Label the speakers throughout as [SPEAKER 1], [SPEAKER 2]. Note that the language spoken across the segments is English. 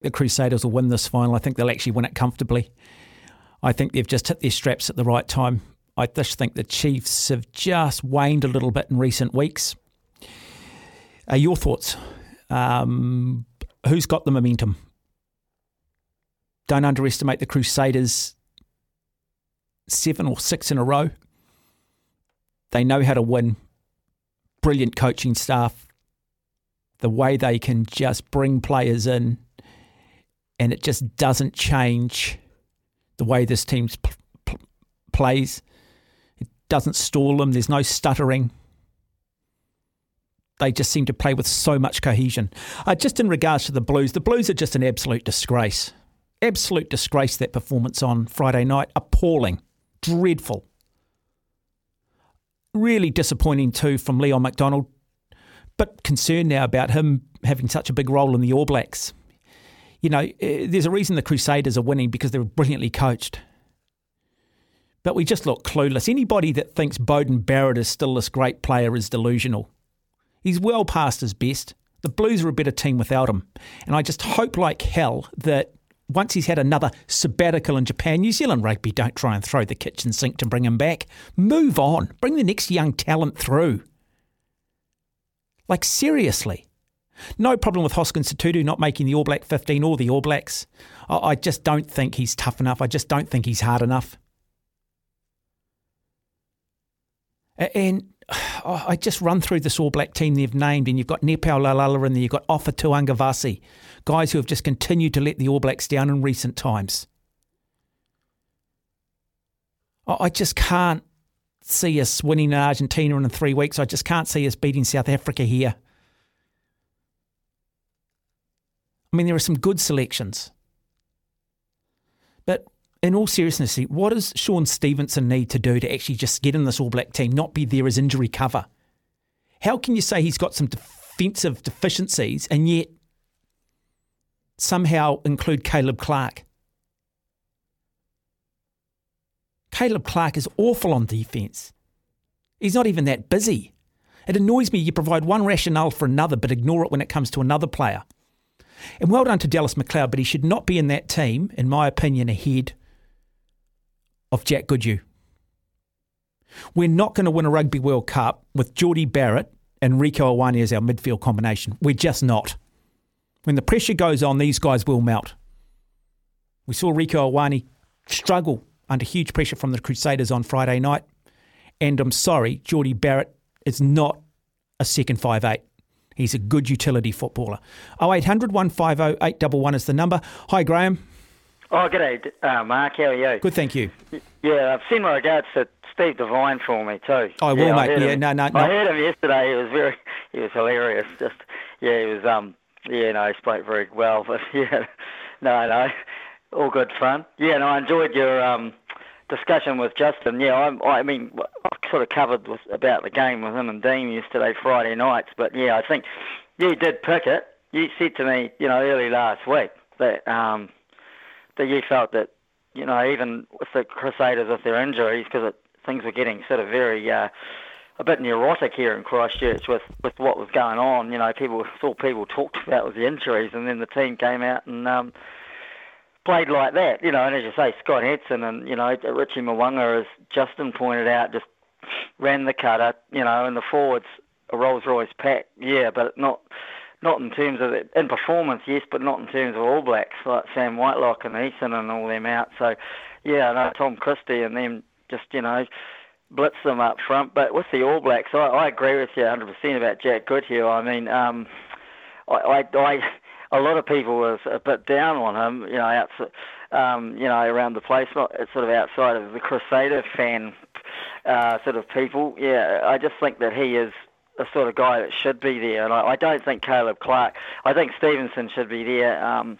[SPEAKER 1] the Crusaders will win this final. I think they'll actually win it comfortably. I think they've just hit their straps at the right time. I just think the Chiefs have just waned a little bit in recent weeks. Uh, your thoughts? Um, who's got the momentum? Don't underestimate the Crusaders. Seven or six in a row. They know how to win. Brilliant coaching staff. The way they can just bring players in, and it just doesn't change the way this team plays. It doesn't stall them. There's no stuttering. They just seem to play with so much cohesion. Uh, just in regards to the Blues, the Blues are just an absolute disgrace. Absolute disgrace, that performance on Friday night. Appalling. Dreadful. Really disappointing too from Leon MacDonald. but concerned now about him having such a big role in the All Blacks. You know, eh, there's a reason the Crusaders are winning because they're brilliantly coached. But we just look clueless. Anybody that thinks Beauden Barrett is still this great player is delusional. He's well past his best. The Blues are a better team without him. And I just hope like hell that once he's had another sabbatical in Japan, New Zealand rugby don't try and throw the kitchen sink to bring him back. Move on. Bring the next young talent through. Like, seriously. No problem with Hoskins Sotutu not making the All Black 15 or the All Blacks. I just don't think he's tough enough. I just don't think he's hard enough. And I just run through this All Black team they've named, and you've got Nepo Laulala in there, you've got Ofa Tu'ungavasi, guys who have just continued to let the All Blacks down in recent times. I just can't see us winning in Argentina in three weeks. I just can't see us beating South Africa here. I mean, there are some good selections. But in all seriousness, what does Shaun Stevenson need to do to actually just get in this All Black team, not be there as injury cover? How can you say he's got some defensive deficiencies and yet somehow include Caleb Clarke? Caleb Clarke is awful on defence. He's not even that busy. It annoys me you provide one rationale for another but ignore it when it comes to another player. And well done to Dallas McLeod, but he should not be in that team, in my opinion, ahead of Jack Goodhue. We're not going to win a Rugby World Cup with Jordie Barrett and Rieko Ioane as our midfield combination. We're just not. When the pressure goes on, these guys will melt. We saw Rieko Ioane struggle under huge pressure from the Crusaders on Friday night. And I'm sorry, Jordie Barrett is not a second five eight. He's a good utility footballer. 0800 150 811 is the number. Hi, Graham.
[SPEAKER 2] Oh, g'day, uh, Mark. How are you?
[SPEAKER 1] Good, thank you.
[SPEAKER 2] Yeah, I've seen my regards to Steve Devine for me too.
[SPEAKER 1] I will,
[SPEAKER 2] yeah,
[SPEAKER 1] mate. Yeah,
[SPEAKER 2] him.
[SPEAKER 1] no, no, no.
[SPEAKER 2] I heard him yesterday. He was very, he was hilarious. Just, yeah, he was, um, yeah, no, he spoke very well. But yeah, no, no, all good fun. Yeah, no, I enjoyed your um discussion with Justin. Yeah, I, I mean, I sort of covered with, about the game with him and Dean yesterday, Friday nights. But yeah, I think you did pick it. You said to me, you know, early last week that um that you felt that, you know, even with the Crusaders with their injuries, because things were getting sort of very uh, a bit neurotic here in Christchurch with, with what was going on. You know, people all people talked about was the injuries, and then the team came out and um, played like that. You know, and as you say, Scott Hansen and you know Richie Mo'unga, as Justin pointed out, just ran the cutter. You know, and the forwards a Rolls Royce pack, yeah, but not not in terms of in performance, yes, but not in terms of All Blacks like Sam Whitelock and Eason and all them out. So, yeah, I know Tom Christie and them just you know blitz them up front. But with the All Blacks, I, I agree with you 100% about Jack Goodhue. I mean, um, I, I, I a lot of people was a bit down on him, you know, outside, um, you know, around the place, not sort of outside of the Crusader fan uh, sort of people. Yeah, I just think that he is the sort of guy that should be there. And I, I don't think Caleb Clarke. I think Stevenson should be there. Um,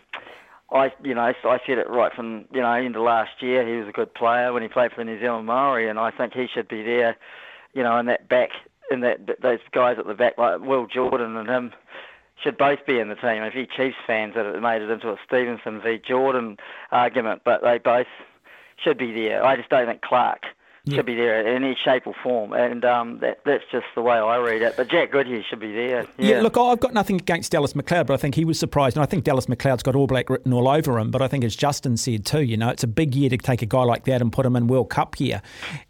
[SPEAKER 2] I, you know, I said it right from you know into last year. He was a good player when he played for the New Zealand Maori, and I think he should be there. You know, in that back, in that those guys at the back like Will Jordan and him should both be in the team. A few Chiefs fans that have made it into a Stevenson v Jordan argument, but they both should be there. I just don't think Clarke Yep. Should be there in any shape or form, and um, that, that's just the way I read it. But Jack Goodhue should be there.
[SPEAKER 1] Yeah. yeah. look, I've got nothing against Dallas McLeod, but I think he was surprised, and I think Dallas McLeod's got All Black written all over him. But I think, as Justin said too, you know, it's a big year to take a guy like that and put him in World Cup here.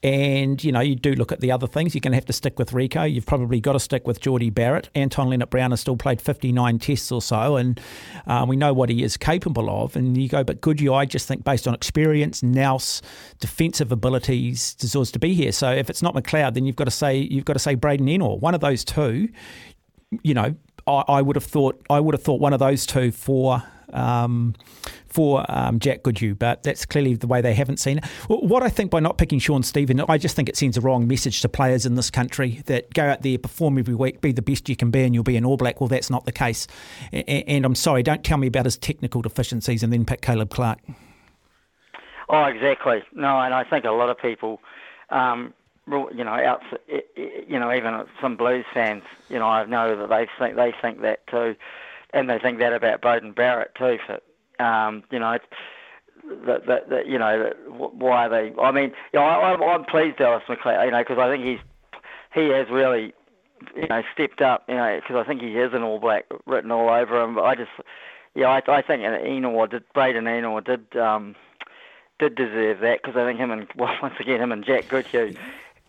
[SPEAKER 1] And you know, you do look at the other things. You're going to have to stick with Rieko. You've probably got to stick with Jordie Barrett. Anton Lienert-Brown has still played 59 tests or so, and um, we know what he is capable of. And you go, but Goodhue, I just think based on experience, nous, defensive abilities, deserves to be here. So if it's not McLeod, then you've got to say you've got to say Braydon Ennor. One of those two, you know, I, I would have thought I would have thought one of those two for. Um, for um, Jack Goodhue, but that's clearly the way they haven't seen it. What I think by not picking Shaun Steven, I just think it sends a wrong message to players in this country that go out there, perform every week, be the best you can be, and you'll be an All Black. Well, that's not the case. And I'm sorry, don't tell me about his technical deficiencies and then pick Caleb Clarke.
[SPEAKER 2] Oh, exactly. No, and I think a lot of people um, you know, out, you know, even some blues fans, you know, I know that they think they think that too, and they think that about Beauden Barrett too. For, um, you know, that, that, that you know, that, why they? I mean, you know, I, I'm pleased Dallas McLeod, you know, because I think he's he has really, you know, stepped up, you know, because I think he is an All Black written all over him. But I just, yeah, I, I think Ennor did, Braydon Ennor did. Um, did deserve that because I think him and well, once again him and Jack Goodhue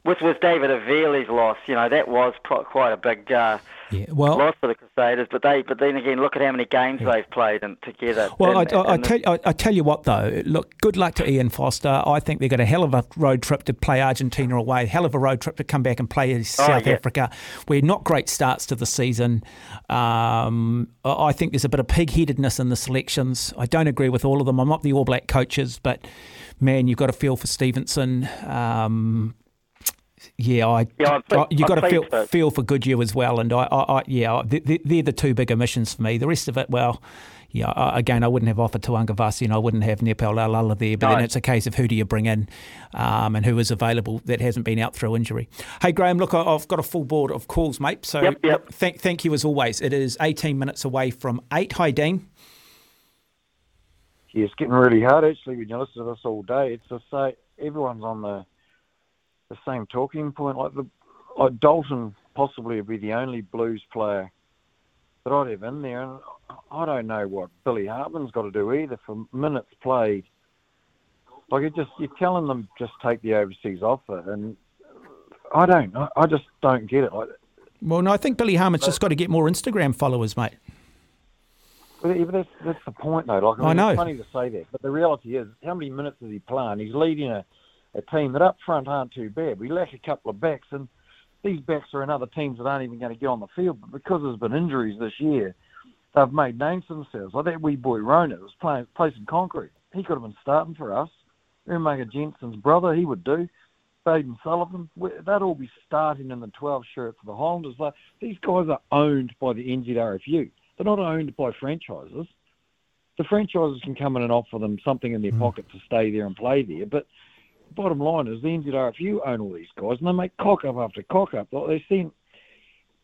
[SPEAKER 2] with with David Havili's loss, you know that was pro- quite a big uh, yeah, well, loss for the Crusaders. But they, but then again, look at how many games yeah. they've played and together.
[SPEAKER 1] Well,
[SPEAKER 2] and,
[SPEAKER 1] I, I, I tell I, tell you what though, look, good luck to Ian Foster. I think they've got a hell of a road trip to play Argentina away, hell of a road trip to come back and play oh, South yeah. Africa. We're not great starts to the season. Um, I think there's a bit of pig-headedness in the selections. I don't agree with all of them. I'm not the All Black coaches, but man, you've got to feel for Stevenson. Um, yeah, I, yeah, I, you got to feel so. feel for Goodhue as well, and I, I, I yeah, they, they're the two big omissions for me. The rest of it, well, yeah, again, I wouldn't have offered Tu'ungavasi and I wouldn't have Nepo Laulala there, but no. then it's a case of who do you bring in um, and who is available that hasn't been out through injury. Hey, Graham, look, I've got a full board of calls, mate. So
[SPEAKER 2] yep, yep.
[SPEAKER 1] Thank, thank you as always. It is 18 minutes away from 8. Hi, Dean.
[SPEAKER 3] Yeah, it's getting really hard actually when you listen to this all day. It's just say everyone's on the the same talking point. Like the like Dalton possibly would be the only Blues player that I'd have in there, and I don't know what Billy Harmon's got to do either for minutes played. Like it just you're telling them just take the overseas offer, and I don't. I just don't get it. Like,
[SPEAKER 1] well, no, I think Billy Harmon's just got to get more Instagram followers, mate.
[SPEAKER 3] But, that's, that's the point, though. Like, I, mean, I know. It's funny to say that, but the reality is, how many minutes does he play? And he's leading a a team that up front aren't too bad. We lack a couple of backs, and these backs are in other teams that aren't even going to get on the field. But because there's been injuries this year, they've made names for themselves. Like that wee boy Rona was playing placing concrete. He could have been starting for us. Umaga Jensen's brother, he would do. Baden Sullivan, they'd all be starting in the 12 shirt for the Highlanders. Like, these guys are owned by the NZRFU. They're not owned by franchises. The franchises can come in and offer them something in their mm. pocket to stay there and play there, but bottom line is the NZRFU own all these guys, and they make cock up after cock up. Like they sent,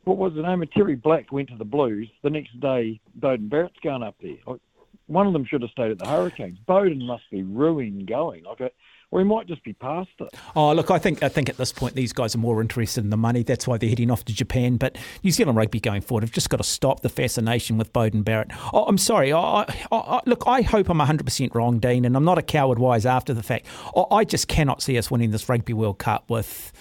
[SPEAKER 3] what was the name of Terry Black went to the Blues. The next day, Beauden Barrett's going up there. Like, one of them should have stayed at the Hurricanes. Beauden must be ruined going. Like he might just be past it.
[SPEAKER 1] Oh, look, I think I think at this point these guys are more interested in the money. That's why they're heading off to Japan. But New Zealand rugby going forward have just got to stop the fascination with Beauden Barrett. Oh, I'm sorry. I, I, look, I hope I'm 100% wrong, Dean, and I'm not a coward wise after the fact. I just cannot see us winning this Rugby World Cup with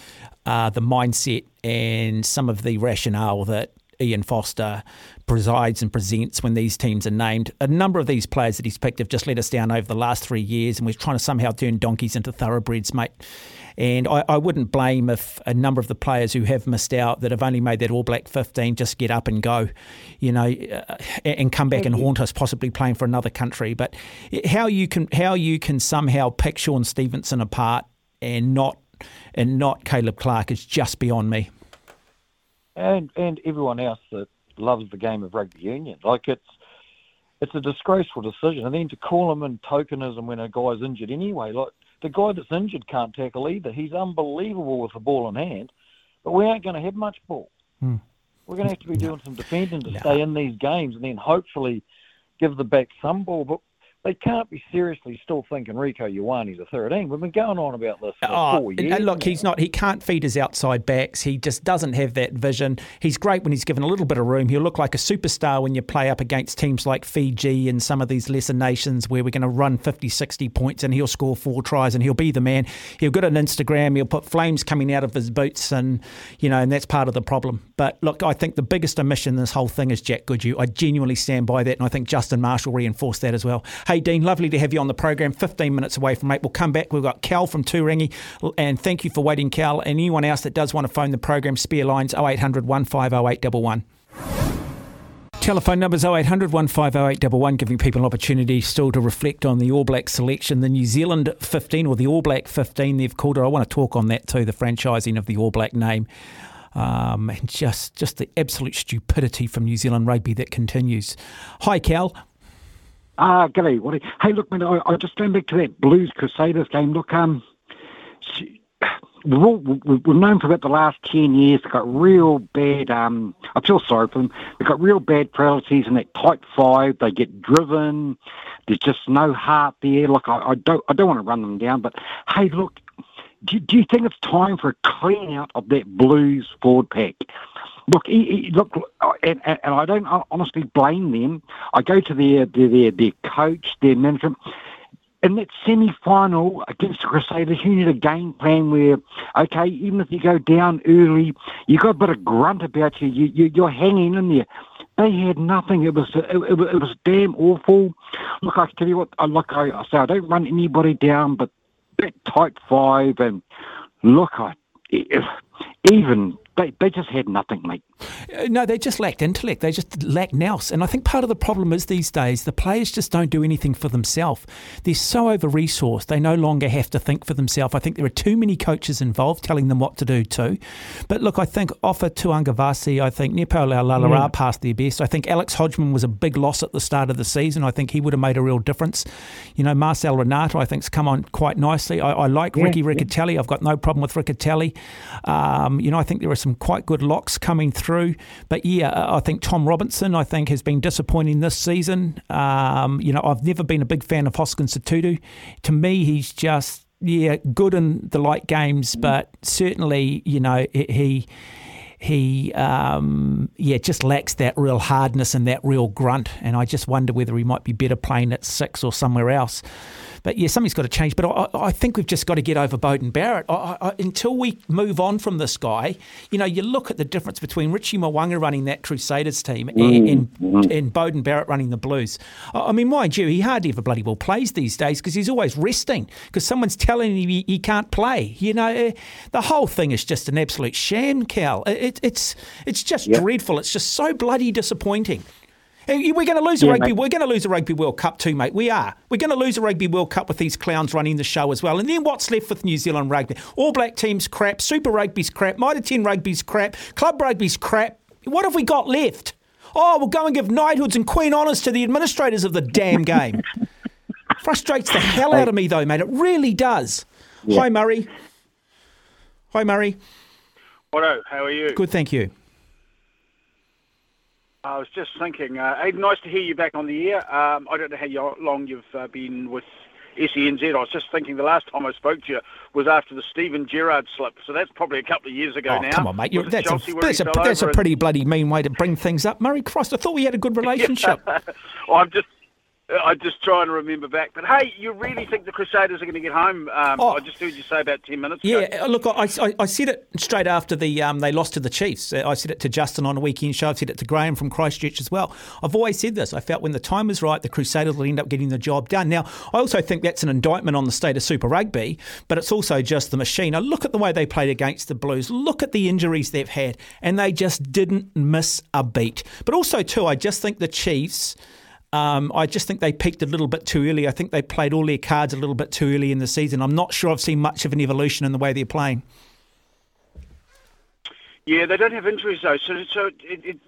[SPEAKER 1] uh, the mindset and some of the rationale that Ian Foster presides and presents when these teams are named. A number of these players that he's picked have just let us down over the last three years, and we're trying to somehow turn donkeys into thoroughbreds, mate. And I, I, wouldn't blame if a number of the players who have missed out that have only made that All Black 15 just get up and go, you know, uh, and come back and haunt us, possibly playing for another country. But how you can how you can somehow pick Shaun Stevenson apart and not and not Caleb Clarke is just beyond me
[SPEAKER 3] and and everyone else that loves the game of rugby union. Like it's it's a disgraceful decision, and then to call him in tokenism when a guy's injured anyway. Like the guy that's injured can't tackle either. He's unbelievable with the ball in hand, but we aren't going to have much ball.
[SPEAKER 1] Hmm.
[SPEAKER 3] We're going to have to be doing some defending to no. stay in these games, and then hopefully give the back some ball. But they can't be seriously still thinking Rieko Ioane's a 13. We've been going on about this for oh, four years.
[SPEAKER 1] look, he's not. He can't feed his outside backs. He just doesn't have that vision. He's great when he's given a little bit of room. He'll look like a superstar when you play up against teams like Fiji and some of these lesser nations where we're going to run 50, 60 points and he'll score four tries and he'll be the man. He'll get an Instagram. He'll put flames coming out of his boots and, you know, and that's part of the problem. But look, I think the biggest omission in this whole thing is Jack Goodhue. I genuinely stand by that and I think Justin Marshall reinforced that as well. Hey, Dean, lovely to have you on the program. 15 minutes away from eight. We'll come back. We've got Cal from Turangi. And thank you for waiting, Cal. And anyone else that does want to phone the program, spare lines 0800 150811. Telephone numbers 0800 150811, giving people an opportunity still to reflect on the All Black selection. The New Zealand 15 or the All Black 15, they've called it. I want to talk on that too, the franchising of the All Black name. Um, and just, just the absolute stupidity from New Zealand rugby that continues. Hi, Cal.
[SPEAKER 4] Ah, g'day, Waddy. Hey, look, man, I, I just going back to that Blues Crusaders game. Look, um, we've, all, we've known for about the last 10 years they've got real bad, um, I feel sorry for them, they've got real bad frailties in that tight five, they get driven, there's just no heart there. Look, I, I don't I don't want to run them down, but hey, look, do, do you think it's time for a clean out of that Blues forward pack? Look, he, he, look, and, and, I don't honestly blame them. I go to their their their, coach, their management. In that semi-final against the Crusaders, you need a game plan where, okay, even if you go down early, you got a bit of grunt about you. you, you you're hanging in there. They had nothing. It was it, it, it was damn awful. Look, I tell you what. Look, I, I say I don't run anybody down, but that tight five and look, I even they, they just had nothing, mate.
[SPEAKER 1] Uh, no, they just lacked intellect. They just lacked nous. And I think part of the problem is these days the players just don't do anything for themselves. They're so over resourced, they no longer have to think for themselves. I think there are too many coaches involved telling them what to do too. But look, I think Ofa Tu'ungavasi, I think Nepo Laulala mm. passed their best. I think Alex Hodgman was a big loss at the start of the season. I think he would have made a real difference. You know, Marcel Renata, I think, has come on quite nicely. I, I like yeah, Ricky Riccitelli. Yeah. I've got no problem with Riccitelli. Um, you know, I think there are some quite good locks coming through. But yeah, I think Tom Robinson, I think, has been disappointing this season. Um, you know, I've never been a big fan of Hoskins Sotutu. To me, he's just yeah good in the light games, but certainly you know he he um, yeah just lacks that real hardness and that real grunt. And I just wonder whether he might be better playing at six or somewhere else. But yeah, something's got to change. But I, I think we've just got to get over Beauden Barrett. I, I, until we move on from this guy, you know, you look at the difference between Richie Mo'unga running that Crusaders team and, mm, and, mm-hmm. and Beauden Barrett running the Blues. I mean, mind you, he hardly ever bloody well plays these days because he's always resting because someone's telling him he, he, can't play. You know, eh, the whole thing is just an absolute sham, Cal. It, it's it's just yep. dreadful. It's just so bloody disappointing. We're going to lose a rugby. Mate. We're going to lose a rugby World Cup too, mate. We are. We're going to lose a rugby World Cup with these clowns running the show as well. And then what's left with New Zealand rugby? All Black teams crap. Super rugby's crap. Mitre ten rugby's crap. Club rugby's crap. What have we got left? Oh, we'll go and give knighthoods and queen honours to the administrators of the damn game. Frustrates the hell out of me, though, mate. It really does. Yeah. Hi, Murray. Hi, Murray.
[SPEAKER 5] Hello. How are you?
[SPEAKER 1] Good, thank you.
[SPEAKER 5] I was just thinking, uh, Aiden, nice to hear you back on the air. Um, I don't know how long you've uh, been with SENZ. I was just thinking the last time I spoke to you was after the Steven Gerrard slip, so that's probably a couple of years ago
[SPEAKER 1] oh,
[SPEAKER 5] now.
[SPEAKER 1] Come on, mate. That's, a, that's, a, that's a, pretty bloody mean way to bring things up. Murray Cross, I thought we had a good relationship.
[SPEAKER 5] well, I'm just I'm just trying to remember back. But hey, you really think the Crusaders are going to get home? Um, oh, I just heard you say about 10 minutes
[SPEAKER 1] yeah,
[SPEAKER 5] ago.
[SPEAKER 1] Uh, look, I, I, I, said it straight after the um, they lost to the Chiefs. Uh, I said it to Justin on a weekend show. I've said it to Graham from Christchurch as well. I've always said this. I felt when the time was right, the Crusaders will end up getting the job done. Now, I also think that's an indictment on the state of Super Rugby, but it's also just the machine. Now, look at the way they played against the Blues. Look at the injuries they've had, and they just didn't miss a beat. But also, too, I just think the Chiefs – um, I just think they peaked a little bit too early. I think they played all their cards a little bit too early in the season. I'm not sure I've seen much of an evolution in the way they're playing.
[SPEAKER 5] Yeah, they don't have injuries though, so so it, it,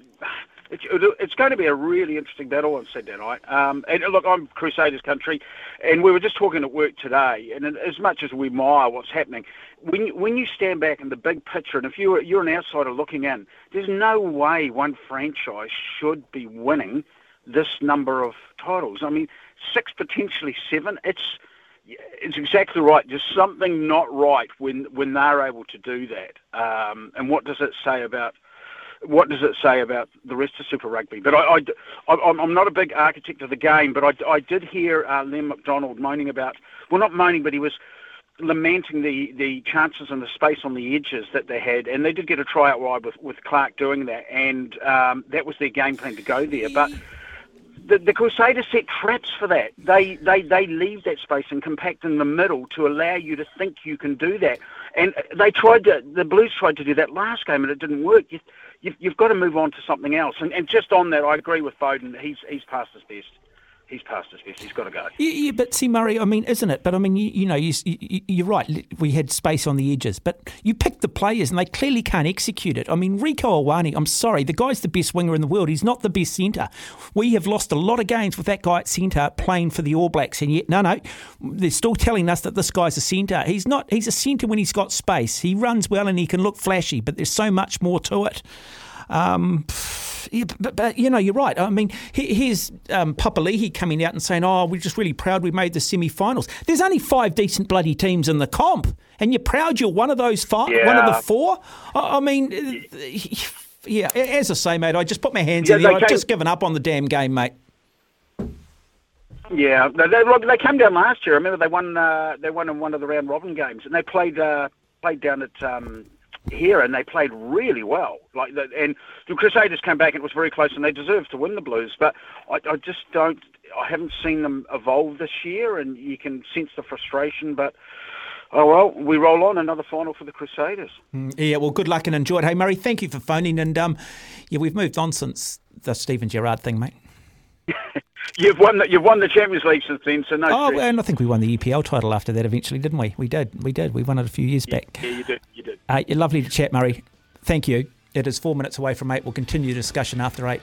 [SPEAKER 5] it, it's going to be a really interesting battle on Saturday night. Um, and look, I'm Crusaders country, and we were just talking at work today. And as much as we admire what's happening, when when you stand back in the big picture, and if you're you're an outsider looking in, there's no way one franchise should be winning this number of titles. I mean, six potentially seven. It's it's exactly right. There's something not right when when they're able to do that. Um, and what does it say about what does it say about the rest of Super Rugby? But I, I, am not a big architect of the game, but I, I did hear uh, Liam McDonald moaning about, well, not moaning, but he was lamenting the, the chances and the space on the edges that they had, and they did get a tryout ride with, with Clarke doing that, and um, that was their game plan to go there. But the, the Crusaders set traps for that. They, they, they leave that space and compact in the middle to allow you to think you can do that. And they tried to, the Blues tried to do that last game and it didn't work. You, you've, you've got to move on to something else. And, and just on that, I agree with Beauden. He's, he's past his best he's past his best. He's got to go.
[SPEAKER 1] Yeah, yeah, but see, Murray, I mean, isn't it? But I mean, you, you know, you, you, are right. We had space on the edges, but you picked the players and they clearly can't execute it. I mean, Rieko Ioane, I'm sorry, the guy's the best winger in the world. He's not the best centre. We have lost a lot of games with that guy at centre playing for the All Blacks, and yet, no, no, they're still telling us that this guy's a centre. He's not. He's a centre when he's got space. He runs well and he can look flashy, but there's so much more to it. Um, yeah, but, but, you know, you're right. I mean, here's um, Papali'i coming out and saying, "Oh, we're just really proud we made the semi-finals." There's only five decent bloody teams in the comp, and you're proud you're one of those five, yeah. one of the four. I, I mean. Yeah, as I say, mate, I just put my hands yeah, in the I've just given up on the damn game, mate.
[SPEAKER 5] Yeah, they, they, they came down last year. I remember they won. Uh, they won in one of the round robin games, and they played uh, played down at um, here, and they played really well. Like, the, and the Crusaders came back, and it was very close, and they deserved to win the Blues. But I, I just don't. I haven't seen them evolve this year, and you can sense the frustration. But oh well, we roll on another final for the Crusaders.
[SPEAKER 1] Mm, yeah, well, good luck and enjoy it. Hey, Murray, thank you for phoning, and um, yeah, we've moved on since the Steven Gerrard thing, mate.
[SPEAKER 5] You've won the, you've won the Champions League since then, so no. Oh,
[SPEAKER 1] stress. and I think we won the EPL title after that eventually, didn't we? We did, we did. We won it a few years
[SPEAKER 5] yeah,
[SPEAKER 1] back.
[SPEAKER 5] Yeah, you did, you did. Uh,
[SPEAKER 1] lovely to chat, Murray. Thank you. It is four minutes away from eight. We'll continue the discussion after eight.